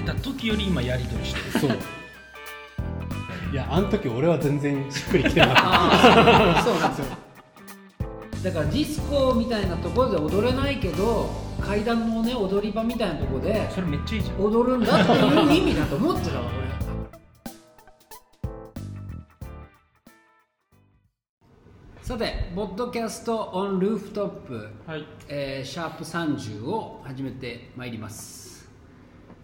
でた時より今やり取りしてる。そう。いやあの時俺は全然しっくりきてなかっああそうなんですよ。だからディスコみたいなところで踊れないけど階段のね踊り場みたいなところでそれめっちゃいいじゃん。踊るんだっていう意味だと思ってたわ俺。さて、ポッドキャストオンルーフトップ、はい。えーシャープ30を始めてまいります。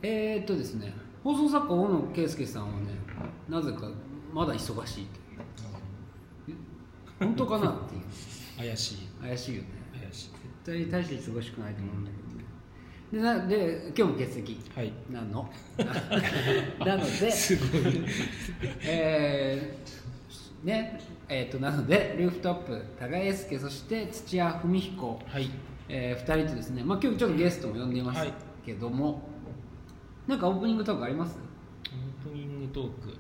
えー、っとですね、放送作家大野圭介さんはね、なぜかまだ忙しい本当かなっていう。怪しい。怪しいよね。怪しい。絶対大して忙しくないと思うんだけどね。で、なで今日も欠席。はい。なの。なので、すごい。えーねえー、となのでルーフトップ高江介そして土屋文彦、はい。え2人とですね、まあ、今日ちょっとゲストも呼んでいますはいけども、なんかオープニングトークあります？オープニングトーク。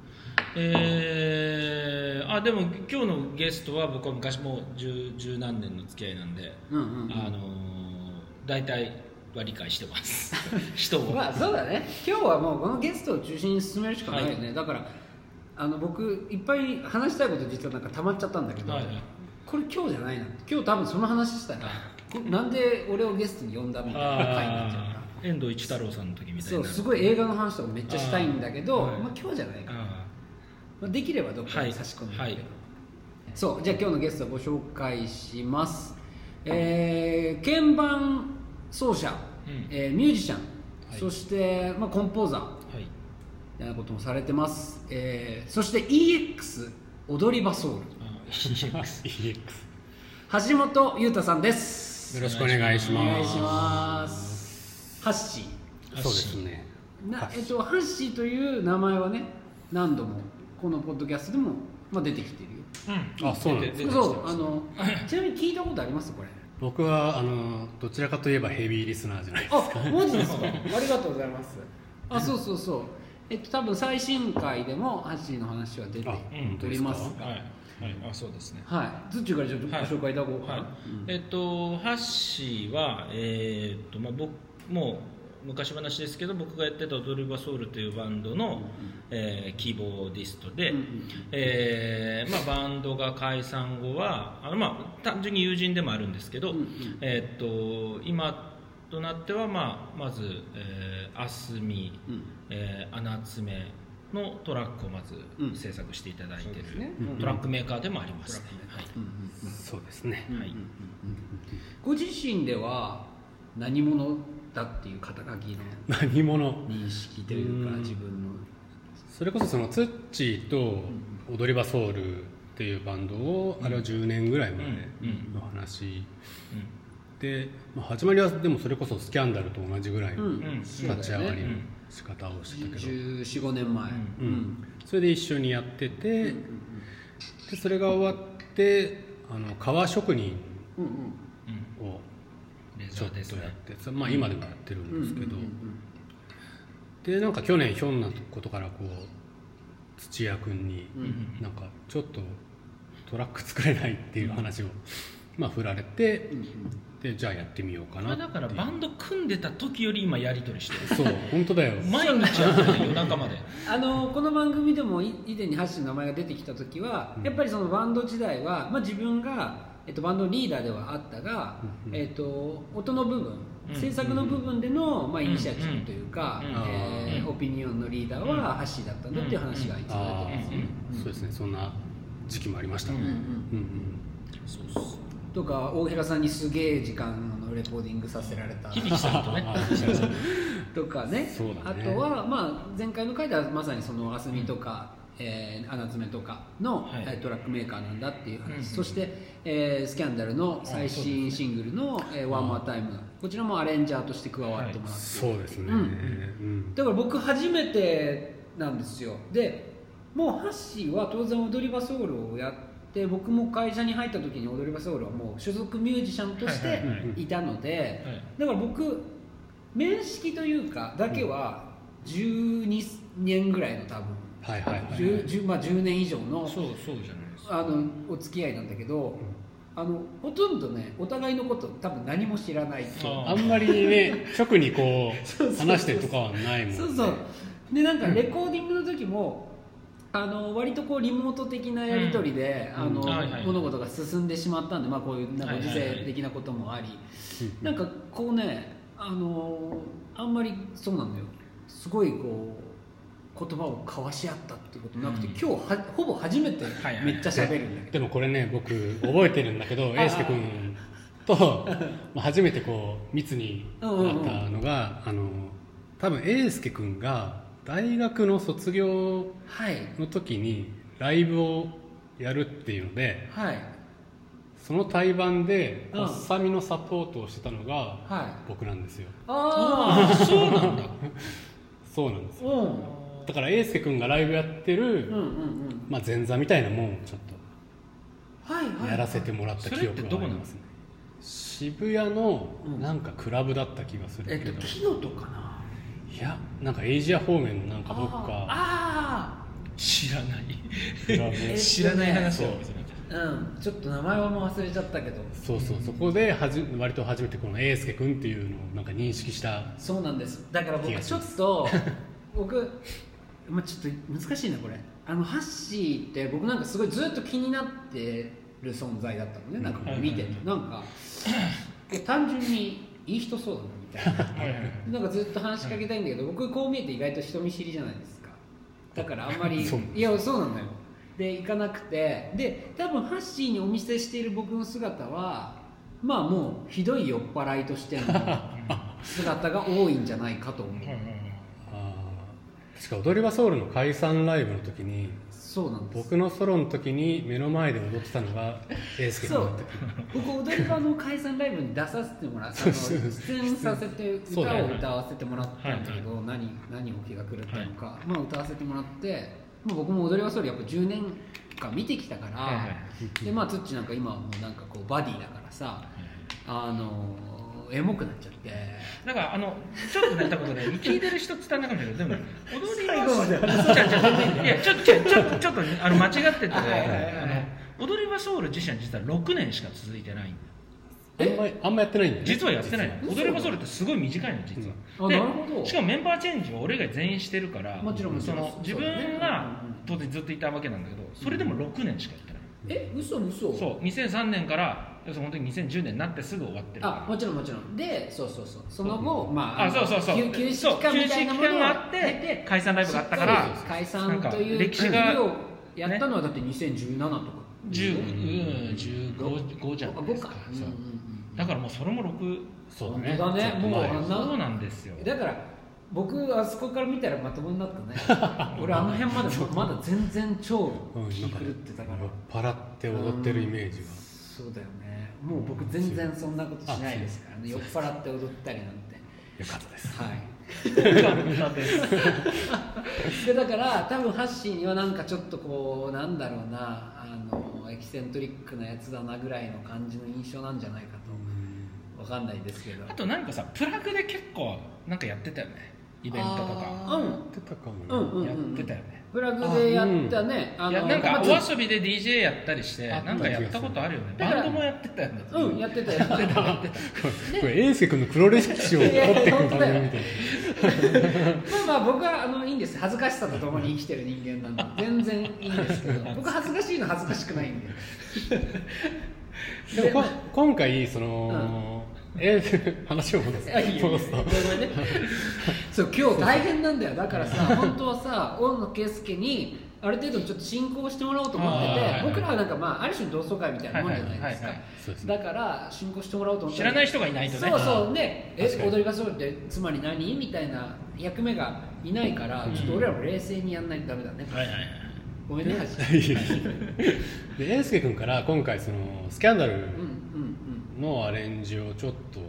えー、あでも今日のゲストは僕は昔もう十十何年の付き合いなんで、うんうんうん。あのー大体は理解してます。人を、まあそうだね。今日はもうこのゲストを中心に進めるしかないよね、だからあの僕いっぱい話したいこと実はなんか溜まっちゃったんだけど、はいはい。これ今日じゃないな。今日多分その話したらこなんで俺をゲストに呼んだみたいな回になっちゃう遠藤一太郎さんの時みたいなそうすごい映画の話とかめっちゃしたいんだけどあーはい。まあ、今日じゃないか。な、あ。まあ、できればどっかに差し込んでみるけど、そうじゃあ今日のゲストをご紹介します。えー鍵盤奏者、うん。えーミュージシャン、はい。そして、まあ、コンポーザー。みたいなこともされてます、えーそして EX 踊り場ソウル。あ EX EX 橋本裕太さんです。よろしくお願いします。お願いしますハッシー。そうですね。なえっと、ハッシーという名前はね何度もこのポッドキャストでも、まあ、出てきてるよ。うん。あそうなんですそうあのあちなみに聞いたことあります？これ。僕はあのどちらかといえばヘビーリスナーじゃないですか。あマジですか？ありがとうございます。あそうそうそう。えっと多分最新回でもハッシーの話は出ておりますが。はい、はい、あそうですね。はい。ずっちゅうからちょっとごはい紹介いただこうかな、はい。うん。えっとハッシーはえーっとまあ僕もう昔話ですけど僕がやってた踊り場ソウルというバンドの、えーキーボーディストで、うんうんえーまあ、バンドが解散後はあの、まあ、単純に友人でもあるんですけど、うんうん。えーっと今となっては、まあ、まず「えー、アスミ」うん。えー穴爪」のトラックをまうん。ず制作していただいてる、そうですね。トラックメーカーでもありますね、はい。うんうんそうですね。はいうんうんうん。ご自身では何者だっていう肩書きの何者？認識というかうん。自分の。それこそそのツッチーと踊り場ソウルっていうバンドをあれは10年ぐらい前の話。で、まあ、始まりはでもそれこそスキャンダルと同じぐらいのうん。立ち上がりのうん。仕方をしてたけど、1415年前。うん。それで一緒にやってて、でそれが終わってあの革職人うんうんレちょっとザーですねやって、そまあ、今でもやってるんですけど、うんうんうんでなんか去年ひょんなことからこう土屋君に、うんなんかちょっとトラック作れないっていう話を、まあ振られて、うんうん。でじゃあやってみようかなっていう。これだからバンド組んでた時より今やり取りしてる。そう本当だよ。毎日やってる夜中まで。あのこの番組でもい以前にハッシーの名前が出てきた時は、やっぱりそのバンド時代は、まあ、自分が、えっと、バンドリーダーではあったが、うんえっと、音の部分うん。制作の部分での、まあ、イニシアチブというか、えーオピニオンのリーダーはハッシーだったんだっていう話が一応あ出てますね。あ、そうですね。そんな時期もありましたね、うんうんうん。うんそうそうとか大平さんにすげえ時間あのレコーディングさせられた。響さんとね。とかね。そうだね。あとは、まあ、前回の回ではまさにその「あすみ」とか、えー穴爪とかの、はい。えートラックメーカーなんだっていう話、うんそして、えースキャンダルの最新シングルの「えーワンマータイムこちらもアレンジャーとして加わってもらって、そうですね、うん。うんだから僕初めてなんですよ。でもうハッシーは当然踊り場ソウルをやって僕も会社に入った時に踊り場ソウルはもう所属ミュージシャンとしてはいはいはいい。たので、はい。だから僕面識というかだけは12年ぐらいの多分はいはいはい。10, 10まあ、10年以上のそうそうじゃないです。かあのお付き合いなんだけどあのほとんどねお互いのこと多分何も知らないああんまりね直にこ そう話してるとかはないもんね。そうそう。でなんかレコーディングの時も、あの割とこうリモート的なやり取りで、うん。あのうん。はいはい物事が進んでしまったんで、まあ、こういうなんか時世的なこともあり、なんかこうねあのあんまりそうなんだよ。すごいこう言葉を交わし合ったっていうことなくて、うん。今日はほぼ初めてはいはい。めっちゃ喋るんだけど、でもこれね僕覚えてるんだけどあ英介君と まあ初めてこう密になったのが、あの多分英介君が大学の卒業はい。の時にライブをやるっていうのではい。その対バンでうん。おっさみのサポートをしてたのがはい。僕なんですよ。ああそうなんだ。そうなんですよ。あうんだから英介君がライブやってる、まあ、前座みたいなもんをちょっはいはいとやらせてもらった記憶がありますね。渋谷のうん。なんかクラブだった気がすえっとるけど、キノトかな？いやなんかエイジア方面のなんかどっか。あ知らない。知らない話をそうん。ちょっと名前はもう忘れちゃったけど。そうそうそこではじ割と初めてこの英介君っていうのをなんか認識したそうなんです。だから僕ちょっと僕まあちょっと難しいなこれ。あのハッシーって僕なんかすごいずっと気になってる存在だったのね。なんかこう見てて。なんかえ単純にいい人そうだなみたいな。なんかずっと話しかけたいんだけど僕こう見えて意外と人見知りじゃないですか。だからあんまりいやそうなんだよ。で行かなくて。で多分ハッシーにお見せしている僕の姿はまあもうひどい酔っ払いとしての姿が多いんじゃないかと思う確か踊り場ソウルの解散ライブの時にそうなんです。僕のソロの時に目の前で踊ってたのが英介だった。僕踊り場の解散ライブに出させてもらって出演させて歌を歌わせてもらったんだけど、何何を気が狂ったのか、まあ歌わせてもらって、まあ、僕も踊り場ソウルやっぱ10年間見てきたから、はいはいでまあツッチなんか今はもうなんかこうバディだからさあのエモくなっちゃって。なんかあのちょっとね多分ね聞いてる人伝わらなかったけどでも踊り最後まで。場じゃじゃい。やちょちょちょちょっとあの間違ってて、踊り場ソウル自身は実は6年しか続いてないんだあんまりあんまやってないんだよね。実はやってない。踊り場ソウルってすごい短いの実は、うん。あでなるほど。しかもメンバーチェンジは俺が全員してるからもちろんもちろん。その自分がうんうん当然ずっといたわけなんだけどそれでも6年しかやってない、え？嘘嘘。そう。2003年から要するに本当に2010年になってすぐ終わってるあもちろんもちろん。でそうそうそう。その後、まああそうそうそう。休休止期間みたいなものがあって解散ライブがあったから解散という歴史がやったのはだって2017とか、10うん15じゃないですか。あ5か、う。んそううんうん、だからもうそれも6そうだね。だねもうあんな。そうなんですよ。だから僕あそこから見たらまともになったね 俺あの辺までまだ全然超うん気狂ってたから、酔っ払って踊ってるイメージがそうだよね。もう僕全然そんなことしないですからね。酔っ払って踊ったりなんて。よかったです。はい。よかったです。でだから多分ハッシーにはなんかちょっとこうなんだろうな。あのエキセントリックなやつだなぐらいの感じの印象なんじゃないかと。わかんないですけど。あとなんかさプラグで結構なんかやってたよね。イベントとか。うん。やってたかも。ねうんうんうん。やってたよねプラグでやったねあいやなんかまあお遊びで DJ やったりしてあなんかやったことあるよね。バンドもやってたよねうんやってたやってた。これ英介君の黒歴史を掘ってくる番組みたいな。まあまあ僕はあのいいんです。恥ずかしさとともに生きてる人間なんで全然いいんですけど 僕恥ずかしいの恥ずかしくないんで。でもこ今回その、え話を戻す。そう今日大変なんだよ。だからさ本当はさ大野圭介にある程度ちょっと進行してもらおうと思ってて僕らはなんかまあある種の同窓会みたいなもんじゃないですか。だから進行してもらおうと思って知らない人がいないとね。そうそう。で「え踊り場ソウルってつまり何?」みたいな役目がいないからちょっと俺らも冷静にやんないとダメだね。はいはいはいごめんね。橋で英介君から今回そのスキャンダルのアレンジをちょっと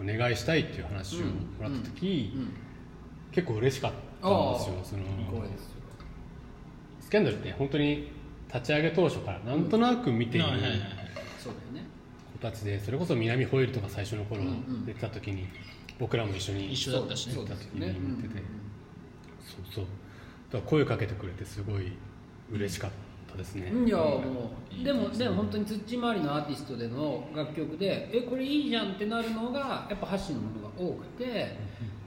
お願いしたいっていう話をもらった時、うん。うん。結構嬉しかったんですよ。そのスキャンダルって本当に立ち上げ当初からなんとなく見ている子たちでそれこそ南ホイールとか最初の頃出てた時に僕らも一緒に一緒だったしね。見てて。そうそう。だから声かけてくれてすごい嬉しかったったですね。いやもうでもでも本当に土周りのアーティストでの楽曲でえこれいいじゃんってなるのがやっぱハッシーのものが多くて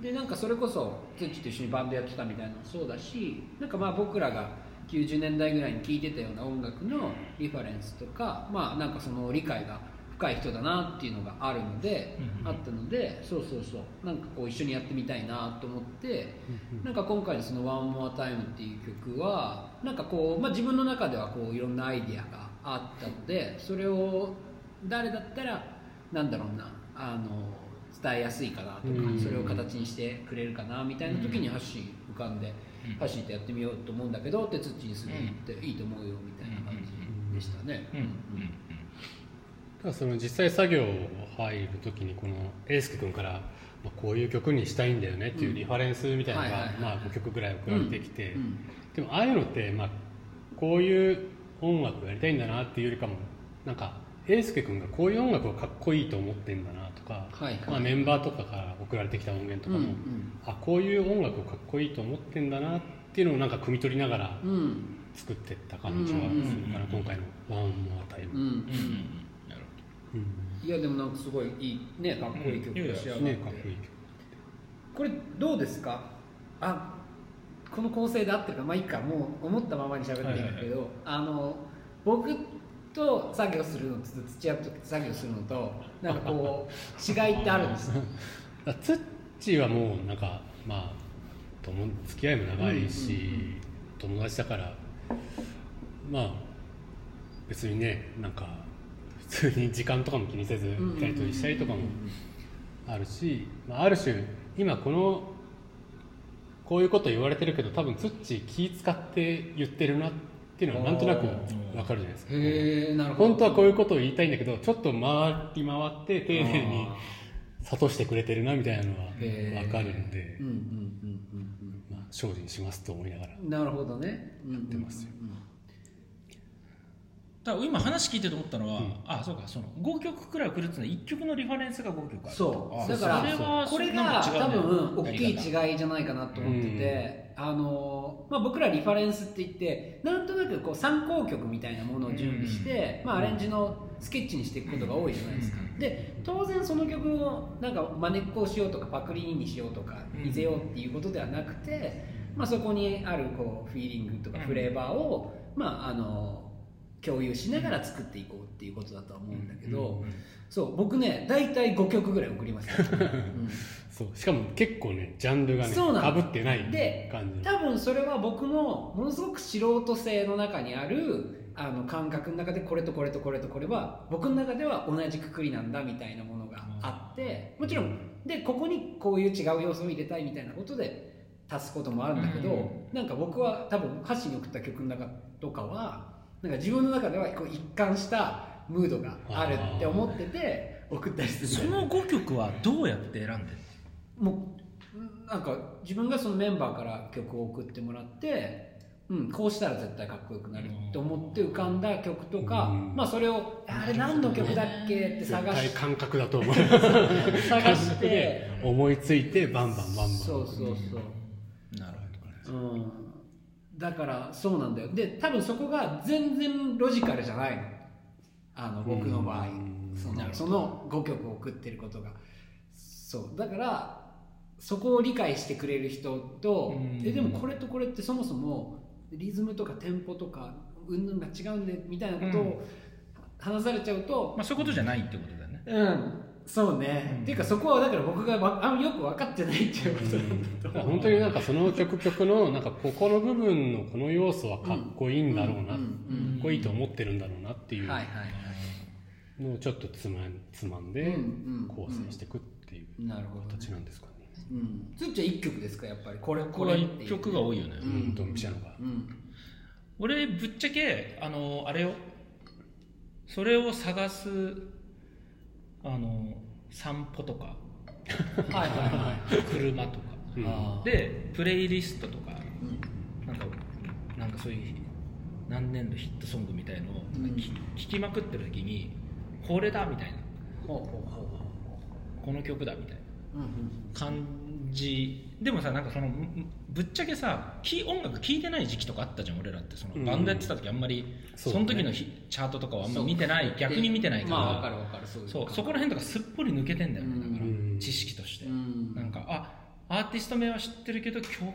でなんかそれこそ土と一緒にバンドやってたみたいなのもそうだしなんかまあ僕らが90年代ぐらいに聴いてたような音楽のリファレンスとかまあなんかその理解が深い人だなっていうのがあるので、うんあったのでそうそうそう。なんかこう一緒にやってみたいなと思って、なんか今回のその「One More Time」っていう曲はなんかこう、まあ、自分の中ではこういろんなアイディアがあったのでそれを誰だったらなんだろうなあの伝えやすいかなとか、うんそれを形にしてくれるかなみたいな時にハッシー浮かんで、うんハッやってみようと思うんだけどってツッチにすぐ言っていいと思うよみたいな感じでしたね。うんうんただその実際作業入る時にこの英介君から、まあ、こういう曲にしたいんだよねっていうリファレンスみたいなのがまあ5曲ぐらい送られてきて、うん。でもああいうのって、まあ、こういう音楽をやりたいんだなっていうよりかもなんか英介君がこういう音楽をかっこいいと思ってんだなとか、まあ、メンバーとかから送られてきた音源とかも、うん。あこういう音楽をかっこいいと思ってんだなっていうのをなんか汲み取りながら作ってった感じはするかな、今回の「ワンモアタイムうん。いやでもなんかすごいいいねかっこいい曲が仕上がって、ねかっこいい曲。これどうですか？あこの構成で合ってるかまあいいかもう思ったままに喋っていくけど、あの僕と作業するのと土屋と作業するのと なんかこう違いってあるんですか？だツッチーはもうなんかまあ友付き合いも長いし、うんうんうん。友達だからまあ別にねなんか普通に時間とかも気にせずやり取りしたりとかもあるし、まあ、ある種今このこういうこと言われてるけど多分ツッチー気使って言ってるなっていうのはなんとなくわかるじゃないですか。本当はこういうことを言いたいんだけどちょっと回り回って丁寧に諭してくれてるなみたいなのはへー。分かるんで精進しますと思いながらうんなるほどね。やってますよだから今話聞いてて思ったのは、あそうかその5曲くらい送るっていうのは1曲のリファレンスが5曲ある。あそう。だからそれはこれが多分大きい違いじゃないかなと思ってて、あのまあ、僕らリファレンスって言ってなんとなくこう参考曲みたいなものを準備して、まあ、アレンジのスケッチにしていくことが多いじゃないですか、で当然その曲をなんか真似っこをしようとかパクリにしようとかうん。似せようっていうことではなくて、まあ、そこにあるこうフィーリングとかフレーバーを、まあ、あの共有しながら作っていこうっていうことだとは思うんだけど、そう僕ね大体5曲ぐらい送ります。よ、うん。そうしかも結構ねジャンルがねそうなのかぶってないで感じ多分それは僕のものすごく素人性の中にあるあの感覚の中でこれとこれとこれとこれは僕の中では同じくくりなんだみたいなものがあってもちろんでここにこういう違う要素を入れたいみたいなことで足すこともあるんだけど、うん。なんか僕は多分歌詞に送った曲の中とかはなんか自分の中ではこう一貫したムードがあるって思ってて送ったりする。その5曲はどうやって選んでるもうなんか自分がそのメンバーから曲を送ってもらって、うん、こうしたら絶対かっこよくなると思って浮かんだ曲とか、うん。まあそれをあれ何の曲だっけって絶探し対感覚だと思う。探して 思いついてバンバンバンバンそうそうそう、なるほどうん、だからそうなんだよ。で多分そこが全然ロジカルじゃないの。あの僕の場合。うんそのその5曲を送ってることが。そう。だからそこを理解してくれる人とうん。えでもこれとこれってそもそもリズムとかテンポとかうんぬんが違うんでみたいなことを話されちゃうとまあ、そういうことじゃないってことだよね。うんそうね、うん。っていうかそこはだから僕がわあよく分かってないっていうことなんだと思う。本当になんかその曲々のなんかここの部分のこの要素はかっこいいんだろうな、うん。かっこいいと思ってるんだろうなっていうのをちょっとつまんつまんで構成していくっていうなるほど、ね、形なんですかね。うん。つっちゃん一曲ですかやっぱり？これこれはっていう。1曲が多いよね、うん。うん、ドンピシャのが。うん。俺ぶっちゃけあのあれよ。それを探すあの散歩とか。はいはいはい。車とか。うん。でプレイリストとかうんなんかなんかそういう何年のヒットソングみたいのをうん。聞きまくってる時にこれだみたいな。この曲だみたいな。ううんうん。感じ。でもさなんかそのぶぶっちゃけさき音楽聴いてない時期とかあったじゃん俺らって。そのうん。バンドやってた時あんまり、そうその時のひチャートとかはあんま見てない逆に見てないから、まあわかるわかるそうそうそこら辺とかすっぽり抜けてんだよねだから、うん。知識として、うん。なんかあアーティスト名は知ってるけど曲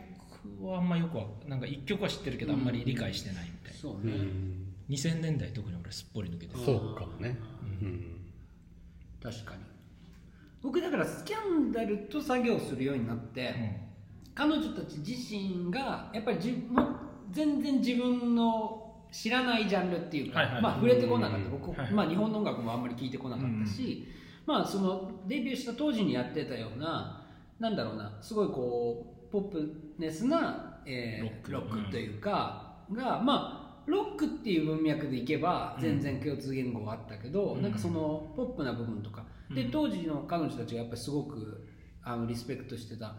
はあんまよくはなんか一曲は知ってるけどあんまり理解してないみたいな、そうね、うん2000年代特に俺すっぽり抜けてる。そうかもね。うん。確かに。僕だからスキャンダルと作業するようになって、彼女たち自身がやっぱりじもう全然自分の知らないジャンルっていうか、はいはい。まあ触れてこなかった。うん僕、はいはい。まあ、日本の音楽もあんまり聞いてこなかったし、まあそのデビューした当時にやってたようななんだろうなすごいこうポップネスな、えーロック。ロックというか、がまあロックっていう文脈でいけば全然共通言語はあったけど、うん。なんかそのポップな部分とか、でうん。当時の彼女たちがやっぱりすごくあのリスペクトしてた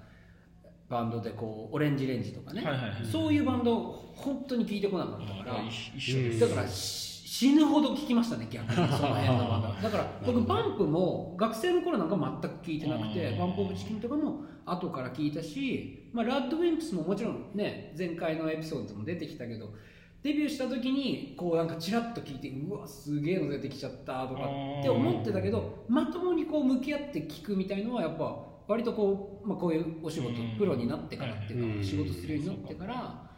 バンドでこうオレンジレンジとかね、そういうバンドを本当に聞いてこなかったから、だからし死ぬほど聞きましたね逆にその辺のバンド。だから僕バンプも学生の頃なんか全く聞いてなくてバンプ・オブ・チキンとかも後から聞いたし、まあ、ラッドウィンプスももちろんね前回のエピソードでも出てきたけどデビューした時にこうなんかチラッと聞いてうわすげえの出てきちゃったとかって思ってたけどまともにこう向き合って聞くみたいのはやっぱ割とこう、まあ、こういうお仕事うん。プロになってからっていううんか仕事するようになってから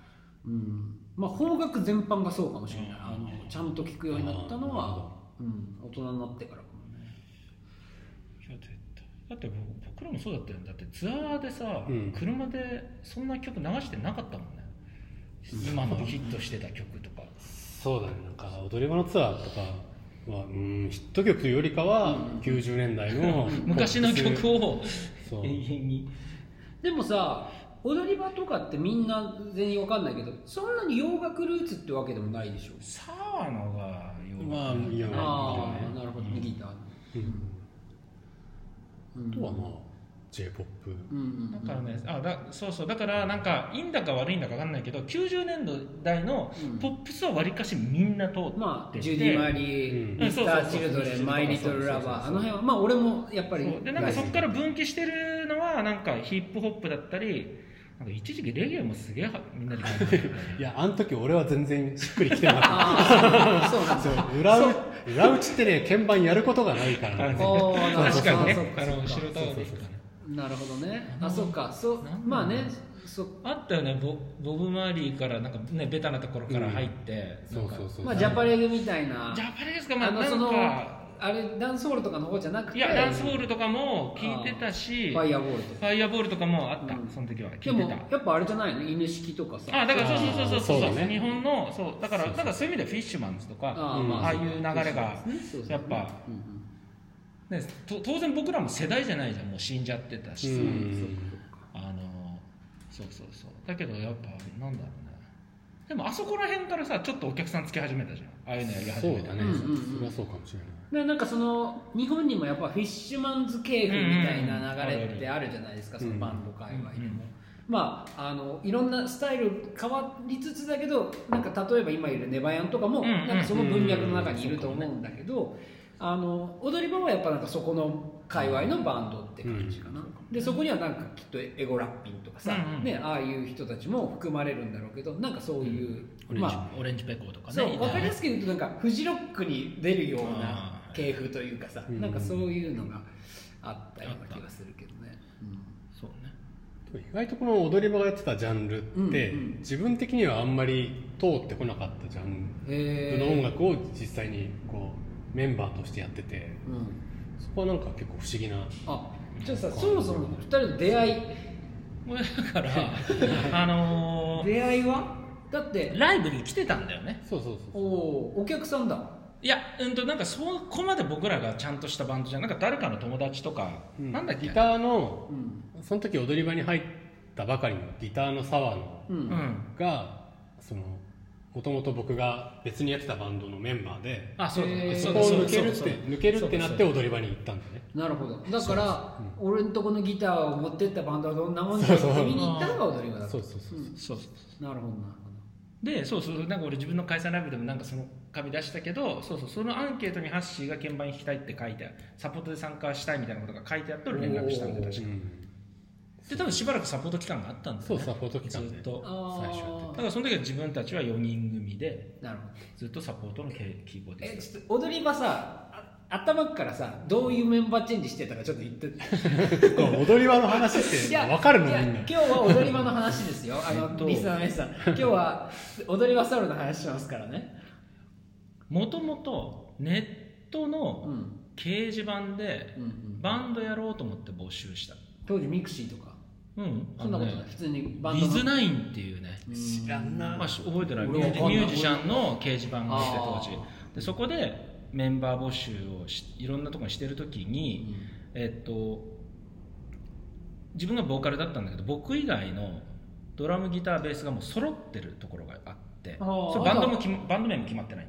うん。まあ邦楽全般がそうかもしれないあのちゃんと聞くようになったのは、うん、大人になってからかもね。いや絶対。だって僕僕らもそうだったよね。だってツアーでさ、うん。車でそんな曲流してなかったもんね。今のヒットしてた曲とか。そうだね。なんか踊り場のツアーとかはうんヒット曲というよりかは90年代の 昔の曲を永遠に。でもさ踊り場とかってみんな全員わかんないけどそんなに洋楽ルーツってわけでもないでしょ。サワのがよまあいやあね。あなるほど。ねギターうん。あとはまあ j p o p うんうんだからねあだそうそうだからなんかいいんだか悪いんだか分かんないけど90年代のうん。ポップスはわりかしみんな通ってて、まあジュディ・マリー、うん。ミスター・チルドレン、うんマイ・リトル・ラバー、あの辺は、まあ俺もやっぱりでなんかそこから分岐してるのはなんかヒップホップだったりなんか一時期レゲエもすげえはみんなで聞 いやあの時俺は全然しっくりきてなかっ ああ、そうなんだ。た裏打裏打ちってね鍵盤やることがないから。ね確かにねそうかあの後ろ倒れとかねなるほどね。あ、そうか。そうまあね、そあったよね。ボボブ・マーリーからなんかねベタなところから入って、そなか。うんそうそう。まあジャパレグみたいな。ジ、ャパレですか？まあなんあのそのかあれダンスホールとかの方じゃなくて、いやダンスホールとかも聞いてたし。ファイアボールとか。ファイアボールとかもあった、うん。その時は。聞いてた。やっぱあれじゃないの？犬式とかさ。あだからそうそうそうそうそう。そうだね。日本のそうだからだからそう。いう意味でフィッシュマンズとかあ,、あいう流れがそうそうそう。やっぱうんうんね、と当然僕らも世代じゃないじゃんもう死んじゃってたし。さ、うん。あのそうそうそう。だけどやっぱなんだろうね。でもあそこら辺からさちょっとお客さんつき始めたじゃん。ああいうのやり始めたね、それはそうかもしれない。でなんかその日本にもやっぱフィッシュマンズ系譜みたいな流れってあるじゃないですか、うんそのバンド界隈でも、うんまああのいろんなスタイル変わりつつだけどなんか例えば今いるネバヤンとかも、うんうん。なんかその文脈の中にいると思うんだけど、あの踊り場はやっぱなんかそこの界隈のバンドって感じかな、でそこにはなんかきっとエゴラッピンとかさ、うんうん。ね、ああいう人たちも含まれるんだろうけどなんかそういう、オレンジ,、まあオレンジペコとかね。分かりやすく言うとなんかフジロックに出るような系譜というかさ、うん。なんかそういうのがあったような気がするけどね、そうね。意外とこの踊り場がやってたジャンルって、うんうん。自分的にはあんまり通ってこなかったジャンルの音楽を実際にこうメンバーとしてやっててうん、そこはなんか結構不思議な。あじゃあさそもそも2人の出会い。だから あのー出会いは？だってライブに来てたんだよね。そうそうそうおおお客さんだ。いやうんとなんかそこまで僕らがちゃんとしたバンドじゃん。なんか誰かの友達とか、うん。なんだっけ？ギターのうん。その時踊り場に入ったばかりのギターの沢野うん、うん。がそのもともと僕が別にやってたバンドのメンバーであそうだ、そこを抜けるって抜けるってなって踊り場に行ったんだね。なるほど。だから俺んとこのギターを持ってったバンドはどんなもんだって見に行ったのが踊り場だった。そうそうそうう。ん。そうそうなるほどなるでそうそうなんか俺自分の解散ライブでもなんかその紙出したけどそうそう。そのアンケートにハッシーが鍵盤弾きたいって書いてある。サポートで参加したいみたいなことが書いてあって俺連絡したんで確か。うんで多分しばらくサポート期間があったんだよね。そうサポート期間で。ずっと。あ最初やってーだからその時は自分たちは4人組でなるほど。ずっとサポートのキーボーディえちょっと踊り場さあ頭からさどういうメンバーチェンジしてたかちょっと言って。踊り場の話って分かるのいやみんな。今日は踊り場の話ですよ。あの、えっと。リスナーの皆さん。今日は踊り場ソウルの話しますからね。もともとネットのうん、掲示板でバンドやろうと思って募集した。当時ミクシーとかうん。そんなことない、ね普通にバンドの。ズナインっていうね。知らんな。まあ、し覚えてない。ミュージシャンの掲示板があって当時。あでそこでメンバー募集をしいろんなところにしてる時に、えっと自分がボーカルだったんだけど僕以外のドラムギターベースがもう揃ってるところがあってそれバンドも決まバンド名も決まってない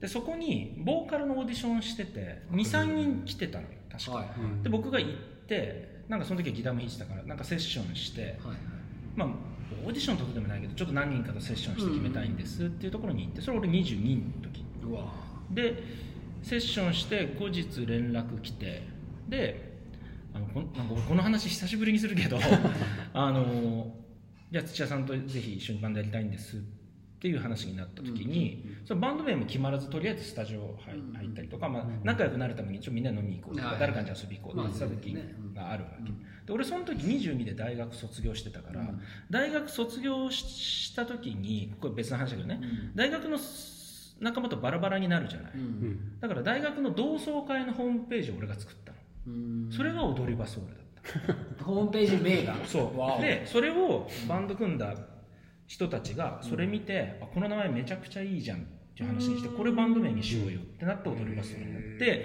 でそこにボーカルのオーディションしてて23人来てたのよ確か、はい。うん。で僕が行ってなんかその時はギターも弾いてたからなんかセッションしてはいまあ、オーディションとでもないけどちょっと何人かとセッションして決めたいんですっていうところに行ってそれ俺22の時。でセッションして後日連絡来てであのこんなんか俺この話久しぶりにするけど あのじゃあ土屋さんとぜひ一緒にバンドやりたいんですっていう話になった時に、そのバンド名も決まらずとりあえずスタジオ入ったりとか、まあ、仲良くなるために一応みんな飲みに行こうとか、はい誰かに遊び行こうって言ってた時があるわけ、うんで俺その時22で大学卒業してたから、うん。大学卒業した時にこれ別の話だけどね、大学の仲間とバラバラになるじゃない、だから大学の同窓会のホームページを俺が作ったの、うん。それが踊り場ソウルだった。ホームページ名が。そう。でそれをバンド組んだ人たちがそれ見て、あこの名前めちゃくちゃいいじゃんっていう話にしてこれバンド名にしようよってなって踊り場ソウルになって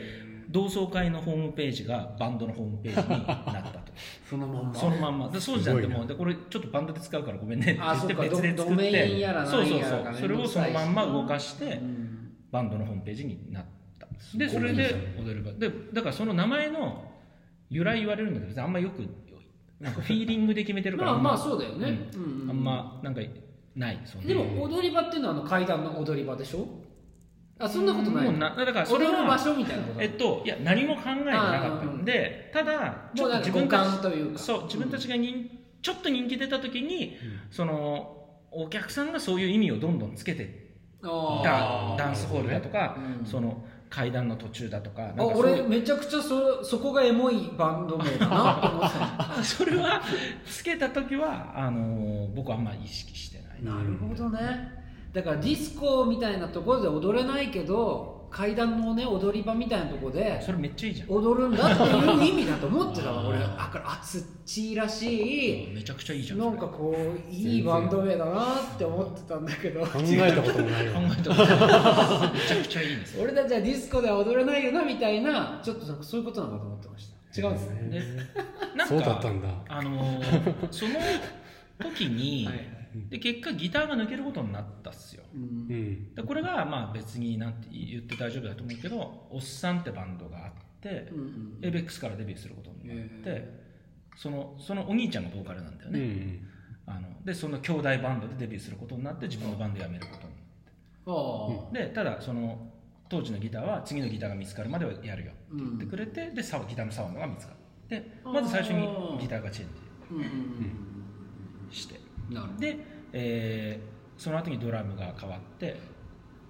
同窓会のホームページがバンドのホームページになったと。そのまんま。そのまんま。でそうじゃんすごいなでもでこれちょっとバンドで使うからごめんねって言って別で作ってそうそうそう。それをそのまんま動かしうてん。バンドのホームページになった。でそれで踊る場でだからその名前の由来言われるんだけどあんまよくなんかフィーリングで決めてるからまあまあんそうだよね。うん。うんうんあんまなんかないでも踊り場っていうのはあの階段の踊り場でしょ？あそんなことないもうなだからそれは場所みたいなこと？えっといや何も考えてなかったんでただちょっと自分たちそう自分たちが人ちょっと人気出た時にそのお客さんがそういう意味をどんどんつけてあダー。ダンスホールだとか、うん。その階段の途中だとかあ俺めちゃくちゃそそこがエモいバンド名だなって思ってたそれはつけた時はあの僕はあんまり意識してない。なるほどね。だからディスコみたいなところで踊れないけど階段のね踊り場みたいなところでそれめっちゃいいじゃん。踊るんだっていう意味だと思ってたわ。俺あこれあつっちーらしいめちゃくちゃいいじゃんなんかこういいバンド名だなって思ってたんだけど。考えたこともないそれわ。考えたことない。めちゃくちゃいいです俺たちはディスコでは踊れないよなみたいなちょっとなんかそういうことなのかと思ってました。違うんですね。でなんかそうだったんだ。あのーその時に、はいはいで結果ギターが抜けることになったっすよ。うん。うん。でこれがまあ別になんて言って大丈夫だと思うけどおっさんってバンドがあって、うんうんエイベックスからデビューすることになって、へそのそのお兄ちゃんがボーカルなんだようね、ん。あのでその兄弟バンドでデビューすることになって自分のバンド辞めることにああ、でただその当時のギターは次のギターが見つかるまではやるよ。って言ってくれて、でサワギターのサウンドが見つかってまず最初にギターがチェンジ。してで、えーその後にドラムが変わって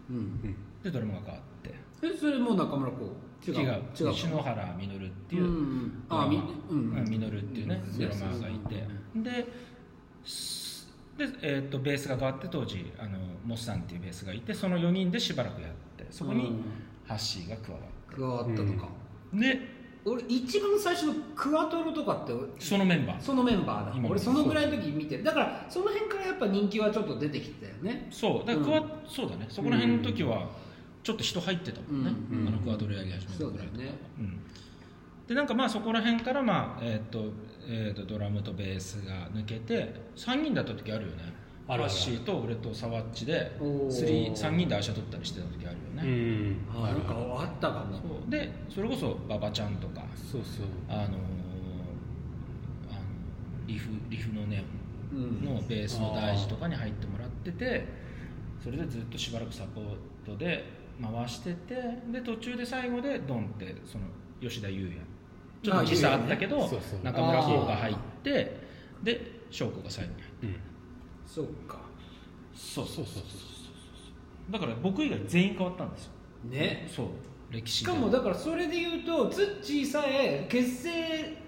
うんでドラムが変わって。えそれもう中村子違う？違う。違う篠原実ってういう、ん。あみうんうん、ミノルっていうねうんドラマーがいて。ですで、えー、とベースが変わって当時あのモスさんっていうベースがいてその4人でしばらくやってそこにうんハッシーが加わっ加わったとか、てで俺一番最初のクワトロとかってそのメンバー。そのメンバーだ。今俺そのぐらいの時見てる。だからその辺からやっぱ人気はちょっと出てきてたよね。そう。だからクワ、そうだね。そこら辺の時はちょっと人入ってたもんね、うんうんあのクワドルやり始めたぐらいとか。そうだよね。うん。でなんかまあそこら辺からまあえっ、と,、えー、とドラムとベースが抜けて3人だった時あるよねあるあるハッシー。と俺とサワッチでおー3人で足取ったりしてた時あるようね、んあなんかあったかも。でそれこそ馬場ちゃんとか。そうそう。あのーあのリフリフのねうん。のベースの大事とかに入ってもらっててそれでずっとしばらくサポートで回しててで途中で最後でドンってその吉田優也。ちょっと時差あったけど、中村光が入ってで翔子が最後に入ってうんそっかそうそうそうそう。だから僕以外全員変わったんですよ。ね。そう。歴史しかもだからそれで言うとツッチーさえ結成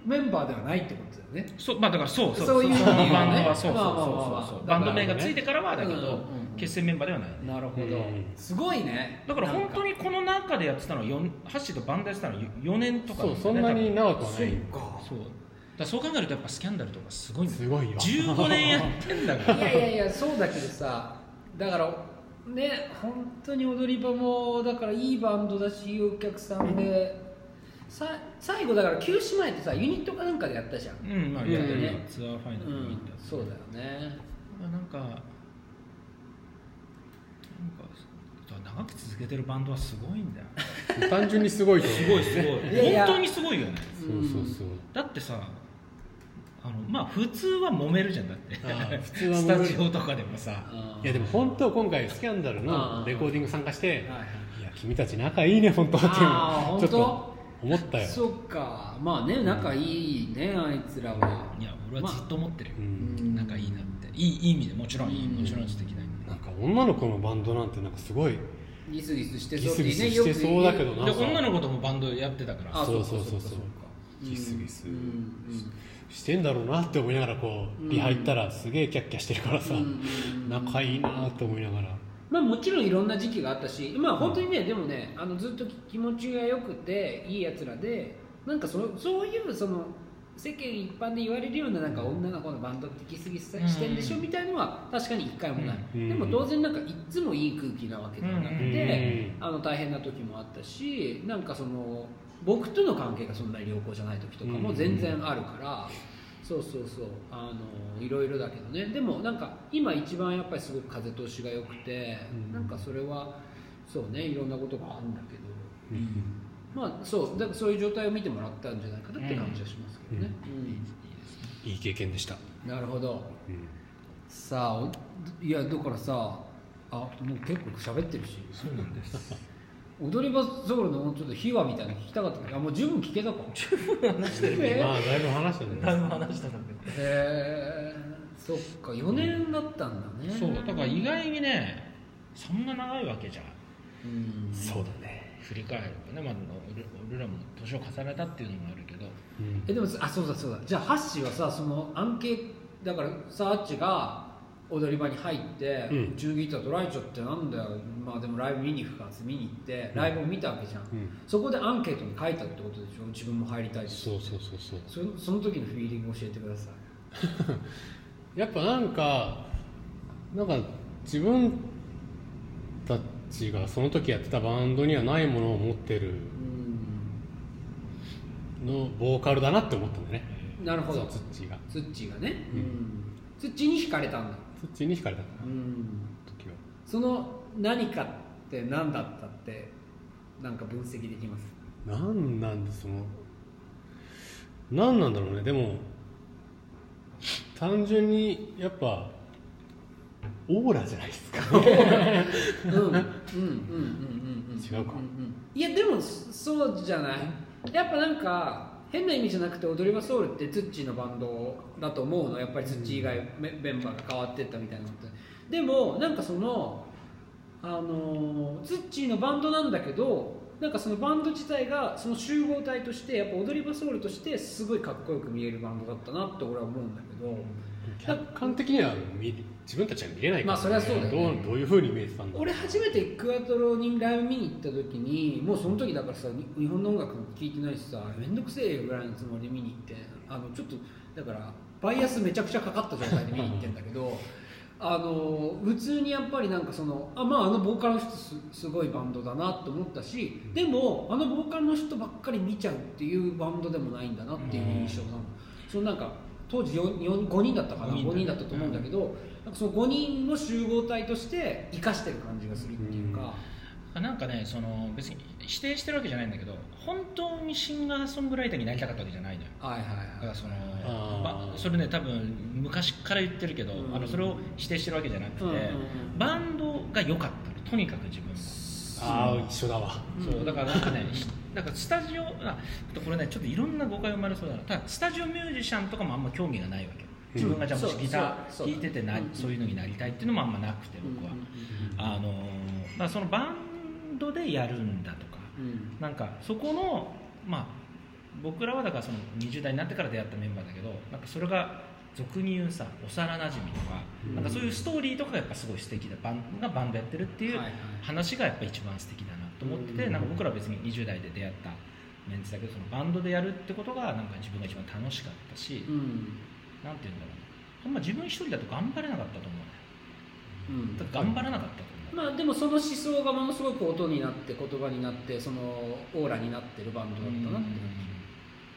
メンバーではないってことだよね。そうまあだからそうそうそういうバンドはそうそうまあまあまあ。そうバンド名がついてからはだけど、結成メンバーではない。なるほど、うん。すごいね。だから本当ににこの中でやってたのは4ハッシーとバンドやってたのは4年とかそうそんなに長くはない。かそうだそう考えるとやっぱスキャンダルとかすごいすごいよ。15年やってんだかいらやいやいやそうだけどさだからね本当に踊り場もだからいいバンドだしいいお客さんで。さ最後だから休止前ってさユニットかなんかでやったじゃん。うんまあうん。いやいやいやツアーファイナルうんに行ったそうだよね。まあなんかなんか長く続けてるバンドはすごいんだよ。単純にすごいと思うすごいすごい。本当にすごいよね。そうそうそう。だってさあのまあ普通は揉めるじゃんだって。普通はスタジオとかでもさ。いやでも本当今回スキャンダルうんのレコーディング参加してはいや君たち仲いいね本当っていうのをちょっと本思ったよ。そっか。まあね仲いいねあいつらは。いや俺はずっと思ってるよ、うん。仲いいなって。いいいい意味で。もちろんいい、うん。もちろん素敵な意味なんか女の子のバンドなんてなんかすごいギスギスしてギスギスそうってねしてそうだけどなで女の子ともバンドやってたから。あそうそうそう。そうギスギス。うんうんしてんだろうなって思いながらこうん。うリハ行ったらすげえキャッキャしてるからさうん。うん仲いいなって思いながら。まあもちろんいろんな時期があったしまあ本当にねでもねあのずっと気持ちが良くていいやつらでなんかそそういうその世間一般で言われるようななんか女の子のバンドってギスギスしてんでしょうんみたいのは確かに一回もない、うん。でも当然なんかいっつもいい空気なわけではなくて、うん。あの大変な時もあったしなんかその僕との関係がそんなに良好じゃない時とかも全然あるから、そうそうそう。あのいろいろだけどね。でもなんか今一番やっぱりすごく風通しが良くて、うん。なんかそれはそうねいろんなことがあるんだけど、うん。まあそう。だからそういう状態を見てもらったんじゃないかなって感じはしますけどね、いい経験でした。うんなるほど。うん。さあおいやだからさあもう結構喋ってるし。そうなんです踊り場ソウルのもうちょっと秘話みたいなの聞きたかったけど あもう十分聞けたか十分話してる。へまあだいぶ話したね。だいぶ話したんだけえそっか4年だったんだね。ど、そうだから意外にねそんな長いわけじゃん。うん。そうだね。振り返るとね、まあ、俺俺らも年を重ねたっていうのもあるけど。うん。えでもあそうだそうだ。じゃあハッシーはさそのアンケートだからさあっちが踊り場に入ってうん「中ギターとライチョってなんだよ。まあでもライブ見に行くから」見に行ってライブを見たわけじゃん、うん。そこでアンケートに書いたってことでしょ？自分も入りたいそうそうそうそう。そその時のフィーリング教えてください。やっぱなんかなんか自分たちがその時やってたバンドにはないものを持ってるうん。のボーカルだなって思ったんだね。なるほど。ツッチーが。ツッチーがね、うん。うん。ツッチーに惹かれたんだ、ツッチーに惹かれたんだな。うん、時は。その何かって何だったってなんか分析できます？なんなんでその何なんだろうね。でも単純にやっぱオーラじゃないですか。うん。うんうんうんうんうんうん。違うか。んんいやでもそそうじゃない？やっぱなんか変な意味じゃなくて踊り場ソウルってツッチーのバンドだと思うの。やっぱりツッチー以外メメンバーが変わってったみたいなのって。でもなんかそのあのツッチーのバンドなんだけどなんかそのバンド自体がその集合体としてやっぱ踊り場ソウルとしてすごいかっこよく見えるバンドだったなって俺は思うんだけど客観的には見自分たちは見れないから、まあそりゃそうだよね。どうどういうふうに見えてたんだ俺初めてクワトロにライブ見に行った時にもうその時だからさに日本の音楽聴いてないしさ面倒くせえよぐらいのつもりで見に行ってあのちょっとだからバイアスめちゃくちゃかかった状態で見に行ってんだけど あの普通にやっぱりなんかそのあまああのボーカルの人すすごいバンドだなと思ったしでもあのボーカルの人ばっかり見ちゃうっていうバンドでもないんだなっていう印象なの。そのなんか当時4 4 5人だったかな？五人だ5人だったと思うんだけど、なんかその5人の集合体として生かしてる感じがするっていうか、なんかねその別に否定してるわけじゃないんだけど本当にシンガーソングライターになりたかったわけじゃないのよ。はいはいだかはいらそのあー。ばそれね多分昔から言ってるけど、うん。あのそれを否定してるわけじゃなくて、うんうんうんバンドが良かったのとにかく自分もああ一緒だわ。そうだからなんかねだからスタジオあこれねちょっといろんな誤解生まれそうだな。ただスタジオミュージシャンとかもあんま興味がないわけ。よ自分がじゃあもしギター弾いててなうん。そういうのになりたいっていうのもあんまなくて僕は、あのーだからそのバンドでやるんだとかうん。なんかそこのまあ僕らはだからその20代になってから出会ったメンバーだけどなんかそれが俗に言うさ幼なじみとか,、なんかそういうストーリーとかがやっぱすごい素敵だバンがバンドやってるっていう話がやっぱ一番素敵だなと思ってて、うん。なんか僕らは別に20代で出会ったメンツだけどそのバンドでやるってことがなんか自分が一番楽しかったし、うん。なんて言うんだろうな。あんま自分一人だと頑張れなかったと思うね。うん。だから頑張らなかったと思う、まあでもその思想がものすごく音になって言葉になってそのオーラになってるバンドだったなって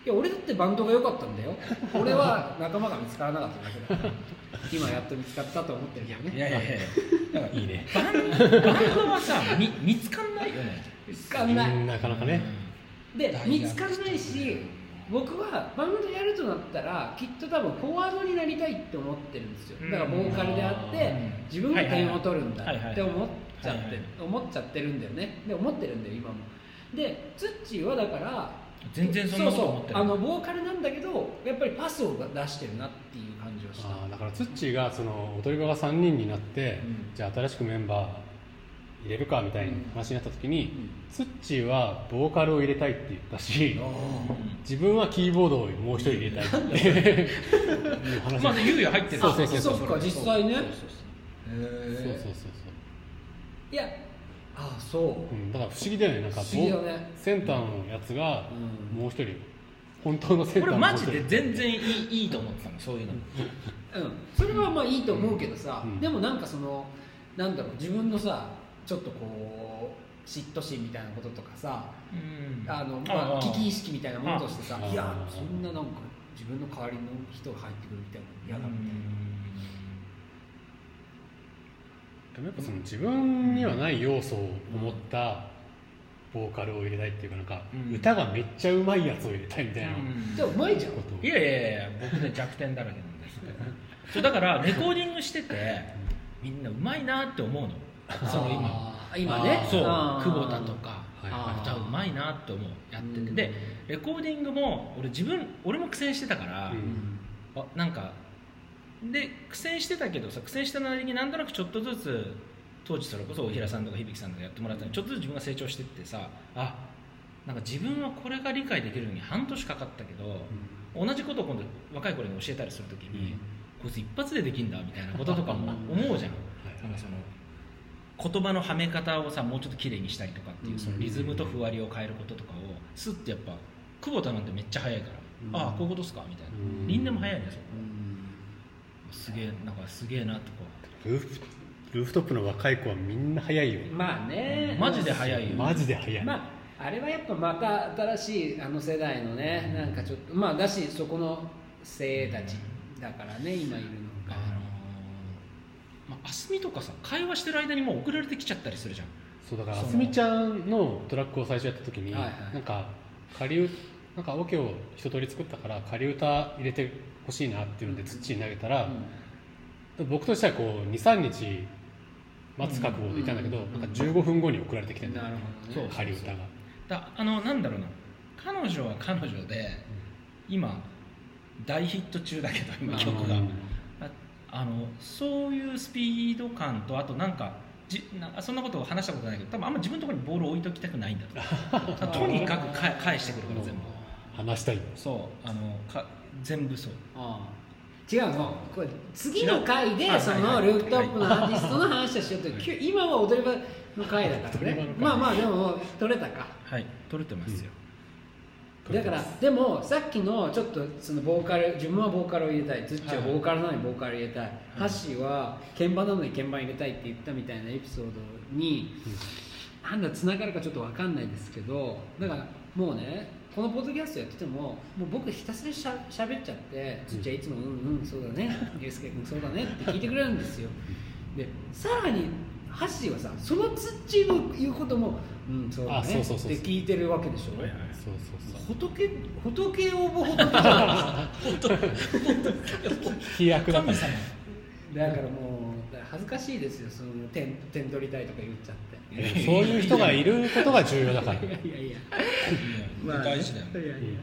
いや俺だってバンドが良かったんだよ。俺は仲間が見つからなかっただけだ。今やっと見つかったと思ってるけどね。いやいやいや。だからいいねバンバンドはさ見見つかんないよね。見つかんない。うんなかなかね。で見つかんないし僕はバンドやるとなったらきっと多分フォワードになりたいって思ってるんですよ。だからボーカルであってうん。自分が点を取るんだって思っちゃって思っちゃってるんだよね。で思ってるんだよ今も。でツッチーはだから全然そんなこと思ってない。そうそうあのボーカルなんだけどやっぱりパスを出してるなっていう感じはした。あーだからツッチーがその踊り場が3人になって、うん。じゃあ新しくメンバー入れるかみたいな話になった時に、うん。ツッチーはボーカルを入れたいって言ったし自分はキーボードをもう一人入れたいって。いう話まあゆうや入ってる。そうそうそうそっか実際ね。そうそうそう。そうそうそうそう。いやあそう。うん、だから不思議だよねなんか不思議だね。センターのやつがうん。もう一人本当のセンター俺のもう一人。マジで全然いいいいと思ってたのそういうの。うん、それはまあいいと思うけどさ、うん。でもなんかそのなんだろう自分のさちょっとこう嫉妬心みたいなこととかさうん。あの、まあ、危機意識みたいなものとしてさあいやあそんななんか自分の代わりの人が入ってくるみたいなの嫌だみたいでもやっぱその自分にはない要素を持ったボーカルを入れたいっていうかなんかうん。歌がめっちゃうまいやつを入れたいみたいなじゃあうまいじゃん。と。をいやいやいや僕ね弱点だらけなんです。そうだからレコーディングしててみんなうまいなって思うの。その今。今ね。そう。あー。久保田とか。はいはい。歌うまいなって思うやってうん。てでレコーディングも俺自分俺も苦戦してたから、うん。あなんかで苦戦してたけどさ苦戦したなりになんとなくちょっとずつ当時それこそ大平さんとか響さんとかやってもらったのにちょっとずつ自分が成長してってさあなんか自分はこれが理解できるのに半年かかったけど、同じことを今度若い頃に教えたりするときに、こいつ一発でできんだみたいなこととかも 思うじゃん。はい。なんかその言葉のはめ方をさもうちょっと綺麗にしたりとかっていうそのリズムとふわりを変えることとかをスッてやっぱ久保田なんてめっちゃ早いから、うん。ああこういうことっすかみたいな、うん。みんなも早いねそこ。うんすげえなんかすげえなとこルーフルーフトップの若い子はみんな早いよ。まあね。マジで早いよ。マジで早い、まああれはやっぱまた新しいあの世代のねなんかちょっとまあだしそこの精鋭たちだからね今いるのあがのーまあ、あすみとかさ会話してる間にもう送られてきちゃったりするじゃん。そうだからあすみちゃんのトラックを最初やった時に、はいはい。なんか仮歌なんかオケを一通り作ったから仮歌入れてほしいなっていうので土に投げたら、僕としてはこう23日待つ覚悟でいたんだけど、うん。なんか15分後に送られてきてんだよ。ね。仮歌が。だあのなんだろうな。彼女は彼女で今大ヒット中だけど今曲が、うん。ああのそういうスピード感とあとなんかじなんかそんなことを話したことないけど多分あんま自分のところにボールを置いときたくないんだと。とにかくか返してくるから全部話したいそうあのか全部そう。ああ。違うの。これ次の回でそはいはい。のルーフトップのアーティストの話をしようときゅ今は踊り場の回だからね。まあまあでも取れたか。はい取れてますよ、だからでもさっきのちょっとそのボーカル自分はボーカルを入れたい。ズッチはボーカルなのにボーカル入れたい、ハッシーは鍵盤なのに鍵盤入れたいって言ったみたいなエピソードに、なん。だつながるかちょっと分かんないですけどだからもうねこのポッドキャストやっててももう僕ひたすらしゃしゃべっちゃってズッチはいつも「うんうんそうだね。ユースケ君そうだね」って聞いてくれるんですよ。でさらにハッシーはさそのツッチーの言うことも「うんそうだね」って聞いてるわけでしょ、そうそうそう。仏仏オブ仏だからもう恥ずかしいですよ。その点点取りたいとか言っちゃってそういう人がいることが重要だから。いやいやまあ大事だよ。いやいや。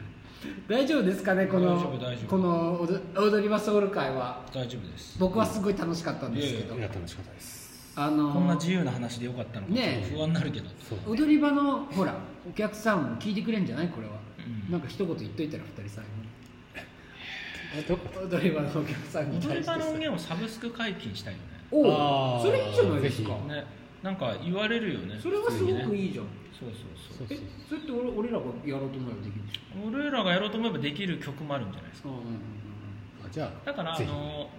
大丈夫ですかねこの大丈夫大丈夫。この踊踊り場ソウル会は。大丈夫です。僕はすごい楽しかったんですけど。いや楽しかったです。あのこんな自由な話でよかったのか。ねえ。っと不安になるけどそう踊り場のほらお客さんも聞いてくれんじゃない？これは、うん。なんか一言言っといたら二人最後踊り場のお客さんに踊り対して場の音源をサブスク解禁したいよね。おおそれいいじゃないですか。ぜねなんか言われるよねそれはすごくいいいじゃん。そうそうそう。そうえそれって俺俺らがやろうと思えばできる？でし俺らがやろうと思えばできる曲もあるんじゃないですか。ょうんうんうん。あじゃあだからあの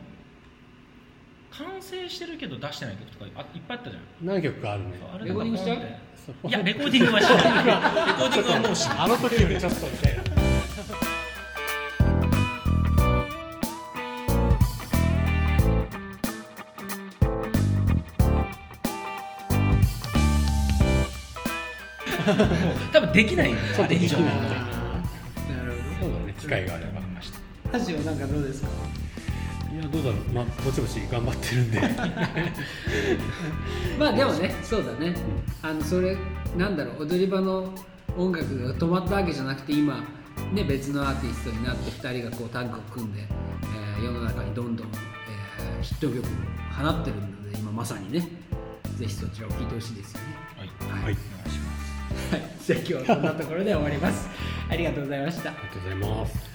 完成してるけど出してない曲とかあいっぱいあったじゃん。何曲かあるね。あレコーディングしちゃう？いやレコーディングは しない。レコーディングはもうしない。あの時よりちょっとみたいな 多分できないよね。あれ。以上なるそうだね。機会があれば。わかりましたほど橋はなんかどうですか？いやどうだろう。まあぼちぼち頑張ってるんで。まあでもねそうだね、あのそれなんだろう。踊り場の音楽が止まったわけじゃなくて今ね別のアーティストになって2人がこうタッグを組んで、えー世の中にどんどん、えーヒット曲を放ってるので今まさにね。ぜひそちらを聴いてほしいですよね。はい。はいじゃあ今日はこんなところで終わります。ありがとうございました。ありがとうございます。